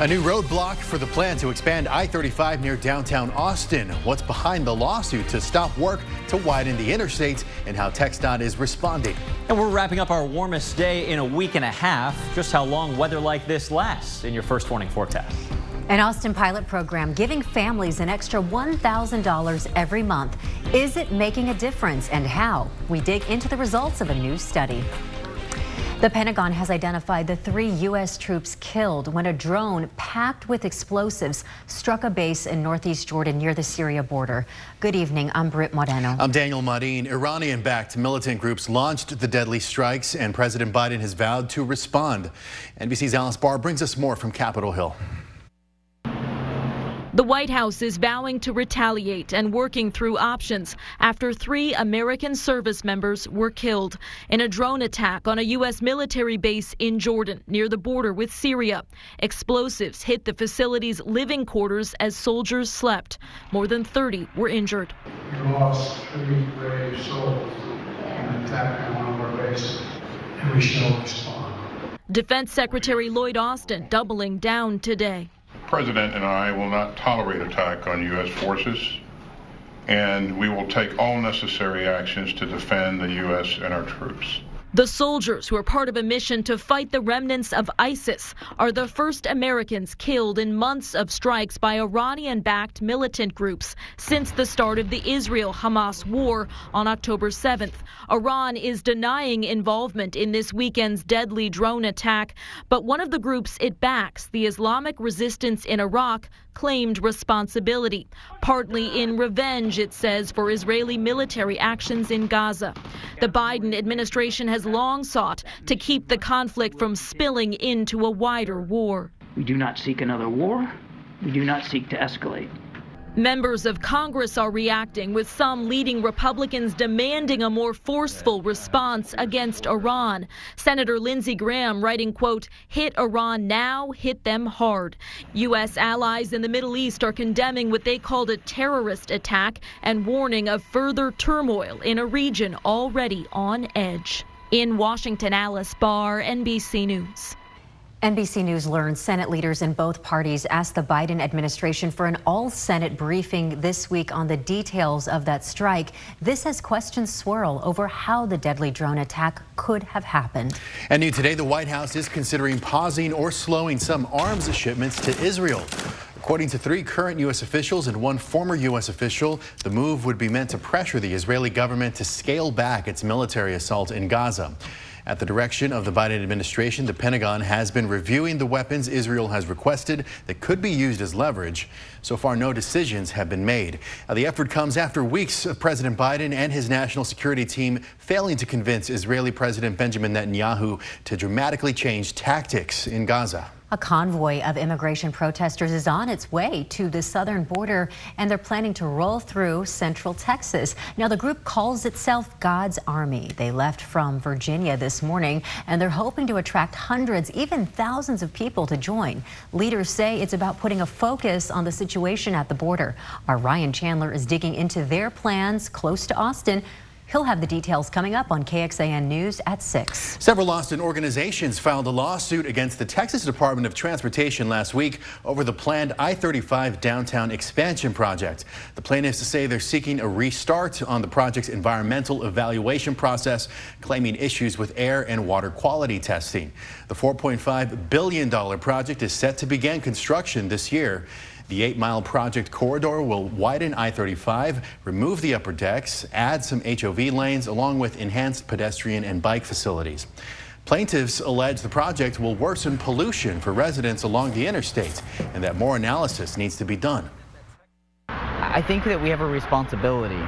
A new roadblock for the plan to expand I-35 near downtown Austin. What's behind the lawsuit to stop work to widen the interstate and how TxDOT is responding. And we're wrapping up our warmest day in a week and a half. Just how long weather like this lasts in your first warning forecast. An Austin pilot program giving families an extra $1,000 every month. Is it making a difference and how? We dig into the results of a new study. The Pentagon has identified the three U.S. troops killed when a drone packed with explosives struck a base in northeast Jordan near the Syria border. Good evening. I'm Britt Moreno. I'm Daniel Marin. Iranian-backed militant groups launched the deadly strikes, and President Biden has vowed to respond. NBC's Alice Barr brings us more from Capitol Hill. The White House is vowing to retaliate and working through options after three American service members were killed in a drone attack on a U.S. military base in Jordan near the border with Syria. Explosives hit the facility's living quarters as soldiers slept. More than 30 were injured. We lost three brave souls in an attack on one of our bases, and we shall respond. Defense Secretary Lloyd Austin doubling down today. President and I will not tolerate attack on U.S. forces, and we will take all necessary actions to defend the U.S. and our troops. The soldiers who are part of a mission to fight the remnants of ISIS are the first Americans killed in months of strikes by Iranian backed militant groups since the start of the Israel Hamas war on October 7th. Iran is denying involvement in this weekend's deadly drone attack, but one of the groups it backs, the Islamic Resistance in Iraq, claimed responsibility, partly in revenge, it says, for Israeli military actions in Gaza. The Biden administration has long sought to keep the conflict from spilling into a wider war. We do not seek another war. We do not seek to escalate. Members of Congress are reacting, with some leading Republicans demanding a more forceful response against Iran. Senator Lindsey Graham writing, quote, hit Iran now, hit them hard. U.S. allies in the Middle East are condemning what they called a terrorist attack and warning of further turmoil in a region already on edge. In Washington, Alice Barr, NBC News. NBC News learned Senate leaders in both parties asked the Biden administration for an all Senate briefing this week on the details of that strike. This has questions swirl over how the deadly drone attack could have happened. And new today, the White House is considering pausing or slowing some arms shipments to Israel. According to three current U.S. officials and one former U.S. official, the move would be meant to pressure the Israeli government to scale back its military assault in Gaza. At the direction of the Biden administration, the Pentagon has been reviewing the weapons Israel has requested that could be used as leverage. So far, no decisions have been made. Now, the effort comes after weeks of President Biden and his national security team failing to convince Israeli President Benjamin Netanyahu to dramatically change tactics in Gaza. A convoy of immigration protesters is on its way to the southern border, and they're planning to roll through central Texas. Now, the group calls itself God's Army. They left from Virginia this morning, and they're hoping to attract hundreds, even thousands of people to join. Leaders say it's about putting a focus on the situation at the border. Our Ryan Chandler is digging into their plans close to Austin He'll have the details coming up on KXAN News at 6. Several Austin organizations filed a lawsuit against the Texas Department of Transportation last week over the planned I-35 downtown expansion project. The plaintiffs say they're seeking a restart on the project's environmental evaluation process, claiming issues with air and water quality testing. The $4.5 billion project is set to begin construction this year. The eight mile project corridor will widen I 35, remove the upper decks, add some HOV lanes, along with enhanced pedestrian and bike facilities. Plaintiffs allege the project will worsen pollution for residents along the interstate and that more analysis needs to be done. I think that we have a responsibility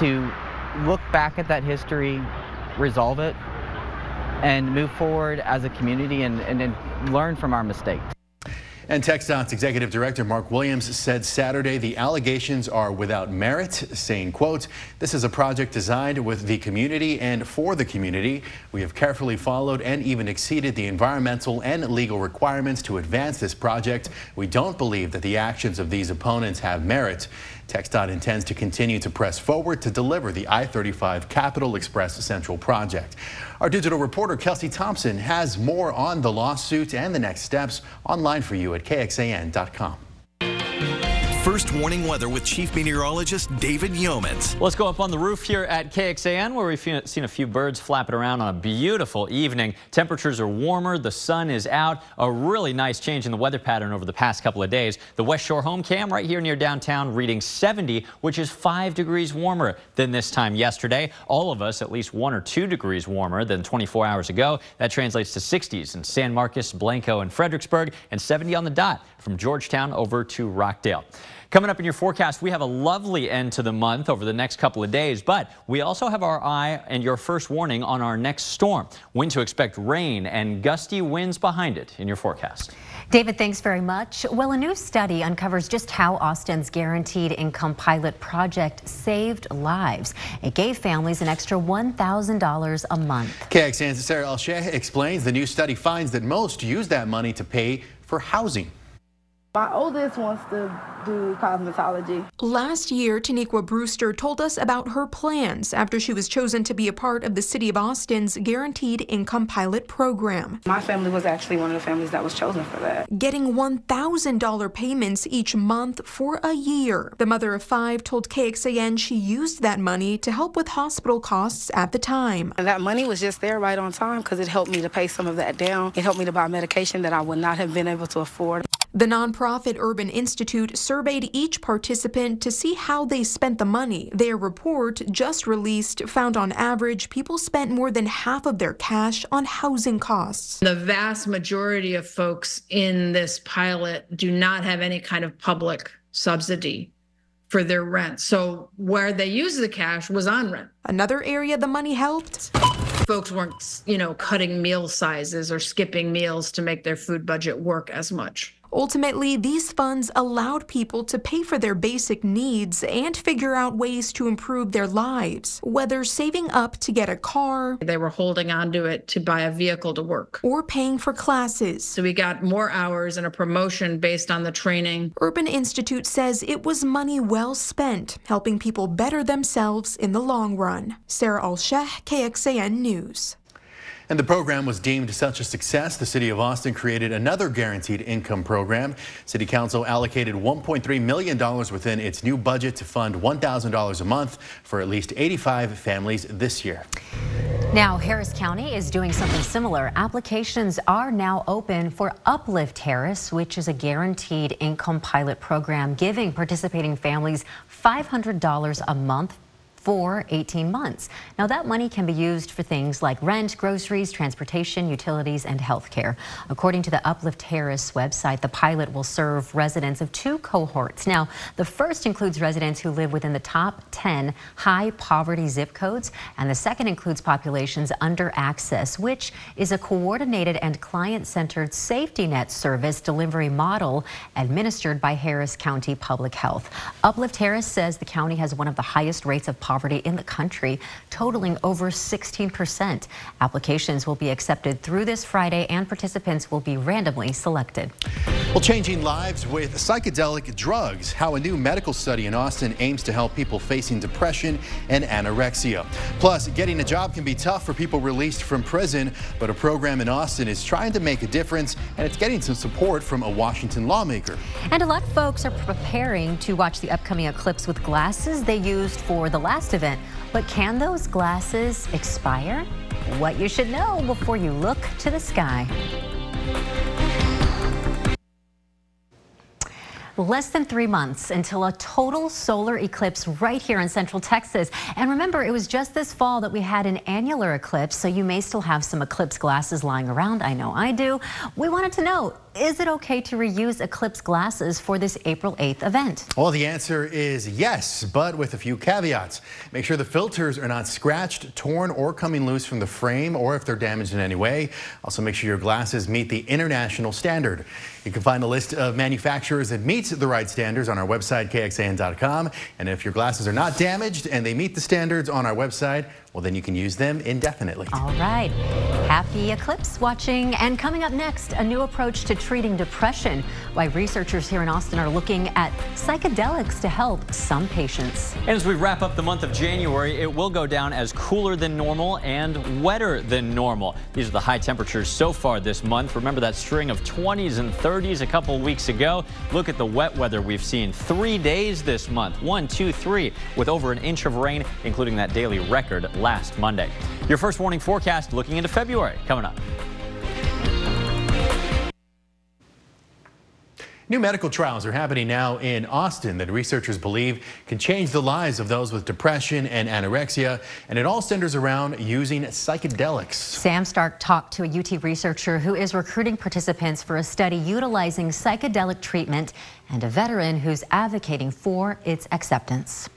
to look back at that history, resolve it, and move forward as a community and, and, and learn from our mistakes. And TxDOT's executive director Mark Williams said Saturday the allegations are without merit, saying, quote, this is a project designed with the community and for the community. We have carefully followed and even exceeded the environmental and legal requirements to advance this project. We don't believe that the actions of these opponents have merit. TxDOT intends to continue to press forward to deliver the I-35 Capital Express Central project. Our digital reporter Kelsey Thompson has more on the lawsuit and the next steps online for you at KXAN.com. First warning weather with Chief Meteorologist David Yeomans. Let's go up on the roof here at KXAN where we've seen a few birds flapping around on a beautiful evening. Temperatures are warmer, the sun is out. A really nice change in the weather pattern over the past couple of days. The West Shore home cam right here near downtown reading 70, which is 5 degrees warmer than this time yesterday. All of us at least 1 or 2 degrees warmer than 24 hours ago. That translates to 60s in San Marcos, Blanco, and Fredericksburg, and 70 on the dot from Georgetown over to Rockdale. Coming up in your forecast, we have a lovely end to the month over the next couple of days, but we also have our eye and your first warning on our next storm. When to expect rain and gusty winds behind it in your forecast. David, thanks very much. Well, a new study uncovers just how Austin's Guaranteed Income Pilot project saved lives. It gave families an extra $1,000 a month. KXAN's Sarah Alsheh explains the new study finds that most use that money to pay for housing. My oldest wants to do cosmetology. Last year, Taniqua Brewster told us about her plans after she was chosen to be a part of the City of Austin's Guaranteed Income Pilot program. My family was actually one of the families that was chosen for that. Getting $1,000 payments each month for a year. The mother of five told KXAN she used that money to help with hospital costs at the time. And that money was just there right on time because it helped me to pay some of that down. It helped me to buy medication that I would not have been able to afford. The nonprofit Urban Institute surveyed each participant to see how they spent the money. Their report, just released, found on average people spent more than half of their cash on housing costs. The vast majority of folks in this pilot do not have any kind of public subsidy for their rent. So where they used the cash was on rent. Another area the money helped folks weren't, you know, cutting meal sizes or skipping meals to make their food budget work as much. Ultimately, these funds allowed people to pay for their basic needs and figure out ways to improve their lives, whether saving up to get a car, they were holding on to it to buy a vehicle to work, or paying for classes. So we got more hours and a promotion based on the training. Urban Institute says it was money well spent, helping people better themselves in the long run. Sarah Alsheh, KXAN News. And the program was deemed such a success, the city of Austin created another guaranteed income program. City Council allocated $1.3 million within its new budget to fund $1,000 a month for at least 85 families this year. Now, Harris County is doing something similar. Applications are now open for Uplift Harris, which is a guaranteed income pilot program giving participating families $500 a month for 18 months. Now that money can be used for things like rent, groceries, transportation, utilities, and health care. According to the Uplift Harris website, the pilot will serve residents of two cohorts. Now, the first includes residents who live within the top 10 high poverty zip codes, and the second includes populations under access, which is a coordinated and client-centered safety net service delivery model administered by Harris County Public Health. Uplift Harris says the county has one of the highest rates of poverty in the country, totaling over 16%. Applications will be accepted through this Friday, and participants will be randomly selected. Well, changing lives with psychedelic drugs, how a new medical study in Austin aims to help people facing depression and anorexia. Plus, getting a job can be tough for people released from prison, but a program in Austin is trying to make a difference, and it's getting some support from a Washington lawmaker. And a lot of folks are preparing to watch the upcoming eclipse with glasses they used for the last event. But can those glasses expire? What you should know before you look to the sky. Less than three months until a total solar eclipse right here in central Texas. And remember, it was just this fall that we had an annular eclipse, so you may still have some eclipse glasses lying around. I know I do. We wanted to know, is it okay to reuse eclipse glasses for this April 8th event? Well, the answer is yes, but with a few caveats. Make sure the filters are not scratched, torn, or coming loose from the frame, or if they're damaged in any way. Also, make sure your glasses meet the international standard. You can find a list of manufacturers that meet the right standards on our website, kxan.com. And if your glasses are not damaged and they meet the standards on our website, well, then you can use them indefinitely. All right. Happy eclipse watching. And coming up next, a new approach to treating depression. Why researchers here in Austin are looking at psychedelics to help some patients. And as we wrap up the month of January, it will go down as cooler than normal and wetter than normal. These are the high temperatures so far this month. Remember that string of 20s and 30s a couple weeks ago? Look at the wet weather we've seen. Three days this month. One, two, three, with over an inch of rain, including that daily record last Monday. Your first warning forecast looking into February coming up. New medical trials are happening now in Austin that researchers believe can change the lives of those with depression and anorexia, and it all centers around using psychedelics. Sam Stark talked to a UT researcher who is recruiting participants for a study utilizing psychedelic treatment and a veteran who's advocating for its acceptance.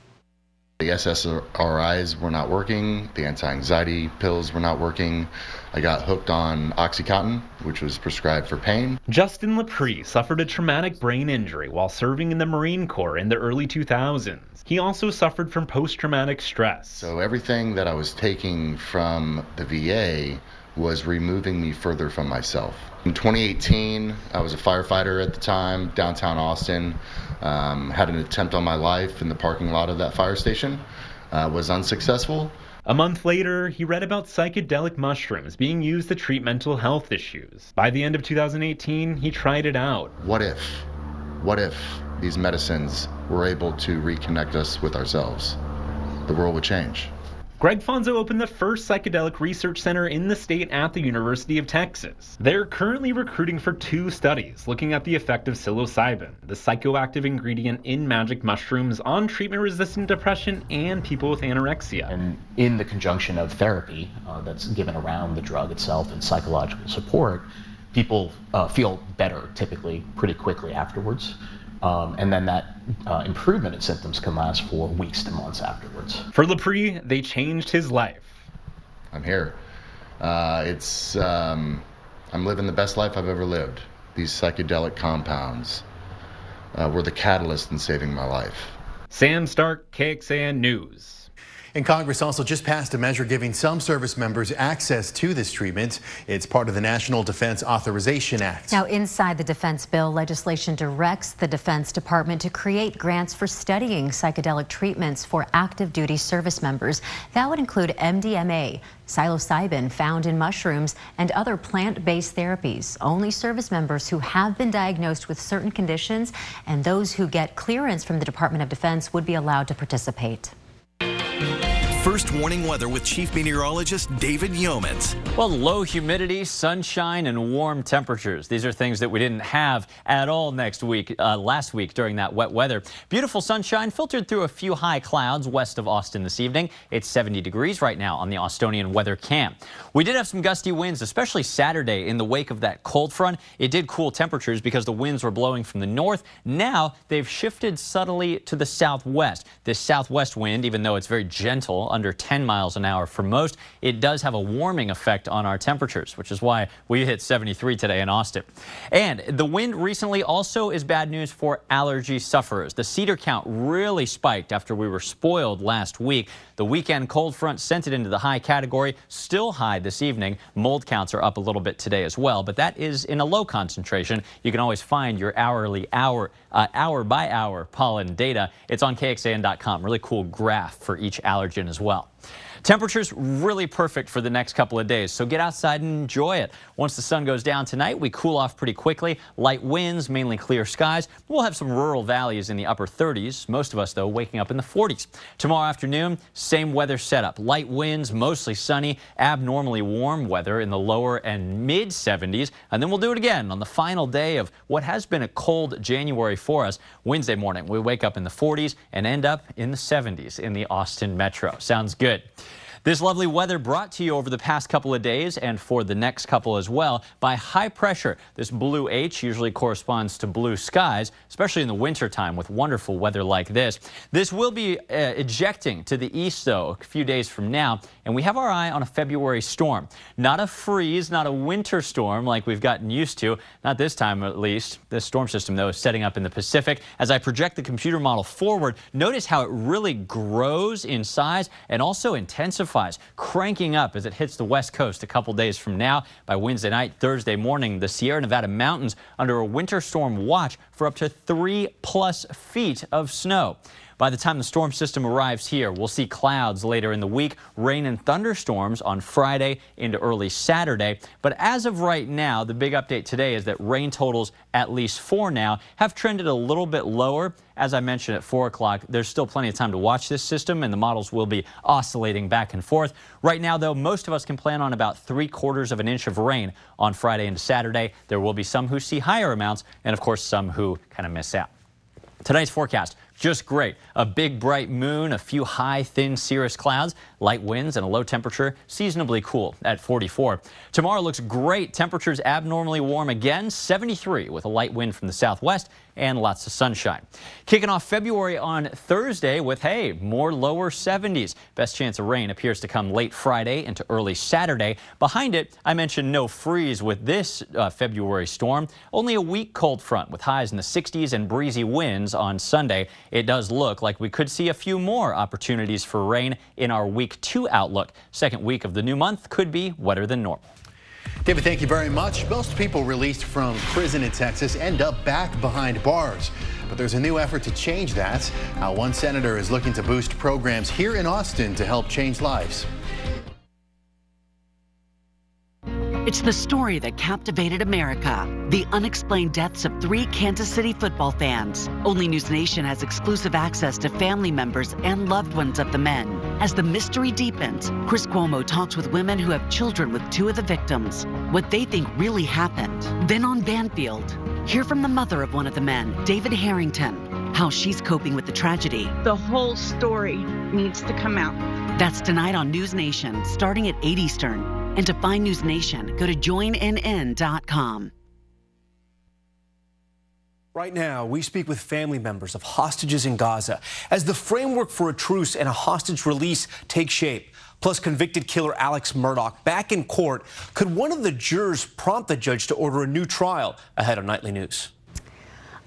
The SSRIs were not working, the anti anxiety pills were not working. I got hooked on Oxycontin, which was prescribed for pain. Justin Lepre suffered a traumatic brain injury while serving in the Marine Corps in the early 2000s. He also suffered from post traumatic stress. So everything that I was taking from the VA was removing me further from myself. In 2018, I was a firefighter at the time, downtown Austin. Um, had an attempt on my life in the parking lot of that fire station. Uh, was unsuccessful. A month later, he read about psychedelic mushrooms being used to treat mental health issues. By the end of 2018, he tried it out. What if? What if these medicines were able to reconnect us with ourselves? The world would change. Greg Fonzo opened the first psychedelic research center in the state at the University of Texas. They're currently recruiting for two studies looking at the effect of psilocybin, the psychoactive ingredient in magic mushrooms, on treatment resistant depression and people with anorexia. And in the conjunction of therapy uh, that's given around the drug itself and psychological support, people uh, feel better typically pretty quickly afterwards. Um, and then that uh, improvement in symptoms can last for weeks to months afterwards. For Lepre, they changed his life. I'm here. Uh, it's um, I'm living the best life I've ever lived. These psychedelic compounds uh, were the catalyst in saving my life. Sam Stark, KXAN News. And Congress also just passed a measure giving some service members access to this treatment. It's part of the National Defense Authorization Act. Now, inside the defense bill, legislation directs the Defense Department to create grants for studying psychedelic treatments for active duty service members. That would include MDMA, psilocybin found in mushrooms, and other plant-based therapies. Only service members who have been diagnosed with certain conditions and those who get clearance from the Department of Defense would be allowed to participate. First warning weather with Chief Meteorologist David Yeomans. Well, low humidity, sunshine, and warm temperatures. These are things that we didn't have at all next week, uh, last week during that wet weather. Beautiful sunshine filtered through a few high clouds west of Austin this evening. It's 70 degrees right now on the Austonian weather cam. We did have some gusty winds, especially Saturday in the wake of that cold front. It did cool temperatures because the winds were blowing from the north. Now they've shifted subtly to the southwest. This southwest wind, even though it's very gentle, under 10 miles an hour for most. It does have a warming effect on our temperatures, which is why we hit 73 today in Austin. And the wind recently also is bad news for allergy sufferers. The cedar count really spiked after we were spoiled last week. The weekend cold front sent it into the high category, still high this evening. Mold counts are up a little bit today as well, but that is in a low concentration. You can always find your hourly hour, uh, hour by hour pollen data. It's on KXAN.com. Really cool graph for each allergen as well well. Temperatures really perfect for the next couple of days, so get outside and enjoy it. Once the sun goes down tonight, we cool off pretty quickly. Light winds, mainly clear skies. We'll have some rural valleys in the upper 30s. Most of us, though, waking up in the 40s. Tomorrow afternoon, same weather setup. Light winds, mostly sunny, abnormally warm weather in the lower and mid 70s. And then we'll do it again on the final day of what has been a cold January for us. Wednesday morning, we wake up in the 40s and end up in the 70s in the Austin metro. Sounds good. This lovely weather brought to you over the past couple of days and for the next couple as well by high pressure. This blue H usually corresponds to blue skies, especially in the wintertime with wonderful weather like this. This will be uh, ejecting to the east, though, a few days from now, and we have our eye on a February storm. Not a freeze, not a winter storm like we've gotten used to, not this time at least. This storm system, though, is setting up in the Pacific. As I project the computer model forward, notice how it really grows in size and also intensifies cranking up as it hits the west coast a couple days from now. By Wednesday night, Thursday morning, the Sierra Nevada mountains under a winter storm watch for up to three plus feet of snow. By the time the storm system arrives here, we'll see clouds later in the week, rain and thunderstorms on Friday into early Saturday. But as of right now, the big update today is that rain totals, at least for now, have trended a little bit lower. As I mentioned at 4 o'clock, there's still plenty of time to watch this system, and the models will be oscillating back and forth. Right now, though, most of us can plan on about three quarters of an inch of rain on Friday into Saturday. There will be some who see higher amounts, and of course, some who kind of miss out. Tonight's forecast just great. A big bright moon, a few high, thin cirrus clouds, light winds, and a low temperature, seasonably cool at 44. Tomorrow looks great. Temperatures abnormally warm again, 73 with a light wind from the southwest and lots of sunshine. Kicking off February on Thursday with, hey, more lower 70s. Best chance of rain appears to come late Friday into early Saturday. Behind it, I mentioned no freeze with this uh, February storm. Only a weak cold front with highs in the 60s and breezy winds on Sunday it does look like we could see a few more opportunities for rain in our week two outlook. Second week of the new month could be wetter than normal. David, thank you very much. Most people released from prison in Texas end up back behind bars. But there's a new effort to change that. Uh, one senator is looking to boost programs here in Austin to help change lives. It's the story that captivated America. The unexplained deaths of three Kansas City football fans. Only News Nation has exclusive access to family members and loved ones of the men. As the mystery deepens, Chris Cuomo talks with women who have children with two of the victims, what they think really happened. Then on Banfield, hear from the mother of one of the men, David Harrington, how she's coping with the tragedy. The whole story needs to come out. That's tonight on News Nation, starting at 8 Eastern. And to find News Nation, go to joinnn.com. Right now, we speak with family members of hostages in Gaza as the framework for a truce and a hostage release takes shape. Plus, convicted killer Alex Murdaugh back in court. Could one of the jurors prompt the judge to order a new trial ahead of nightly news?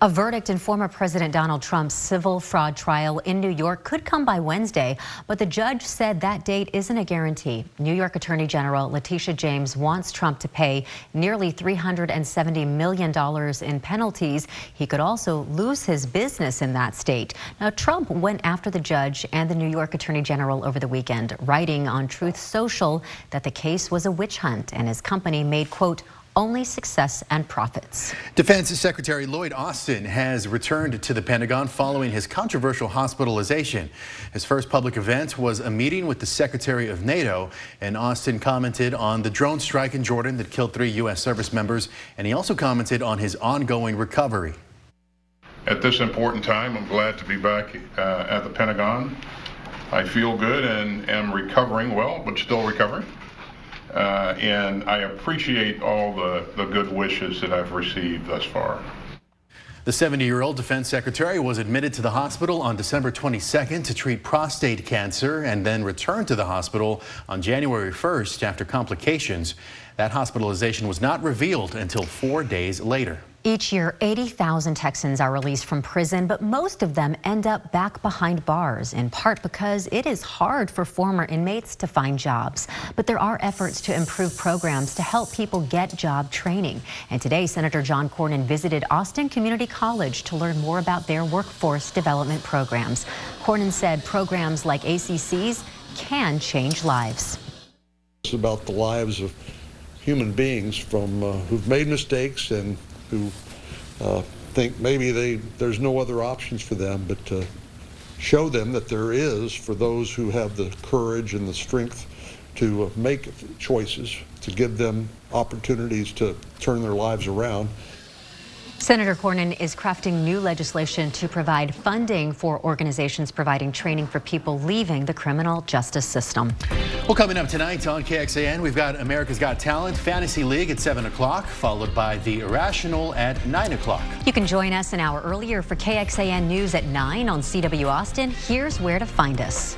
A verdict in former President Donald Trump's civil fraud trial in New York could come by Wednesday, but the judge said that date isn't a guarantee. New York Attorney General Letitia James wants Trump to pay nearly $370 million in penalties. He could also lose his business in that state. Now, Trump went after the judge and the New York Attorney General over the weekend, writing on Truth Social that the case was a witch hunt and his company made, quote, only success and profits. Defense Secretary Lloyd Austin has returned to the Pentagon following his controversial hospitalization. His first public event was a meeting with the Secretary of NATO, and Austin commented on the drone strike in Jordan that killed three U.S. service members, and he also commented on his ongoing recovery. At this important time, I'm glad to be back uh, at the Pentagon. I feel good and am recovering well, but still recovering. Uh, and I appreciate all the, the good wishes that I've received thus far. The 70-year-old defense secretary was admitted to the hospital on December 22nd to treat prostate cancer and then returned to the hospital on January 1st after complications. That hospitalization was not revealed until four days later. Each year, 80,000 Texans are released from prison, but most of them end up back behind bars, in part because it is hard for former inmates to find jobs. But there are efforts to improve programs to help people get job training. And today, Senator John Cornyn visited Austin Community College to learn more about their workforce development programs. Cornyn said programs like ACC's can change lives. It's about the lives of human beings from uh, who've made mistakes and who uh, think maybe they there's no other options for them but to show them that there is for those who have the courage and the strength to uh, make choices, to give them opportunities to turn their lives around. Senator Cornyn is crafting new legislation to provide funding for organizations providing training for people leaving the criminal justice system. Well, coming up tonight on KXAN, we've got America's Got Talent Fantasy League at 7 o'clock, followed by The Irrational at 9 o'clock. You can join us an hour earlier for KXAN News at 9 on CW Austin. Here's where to find us.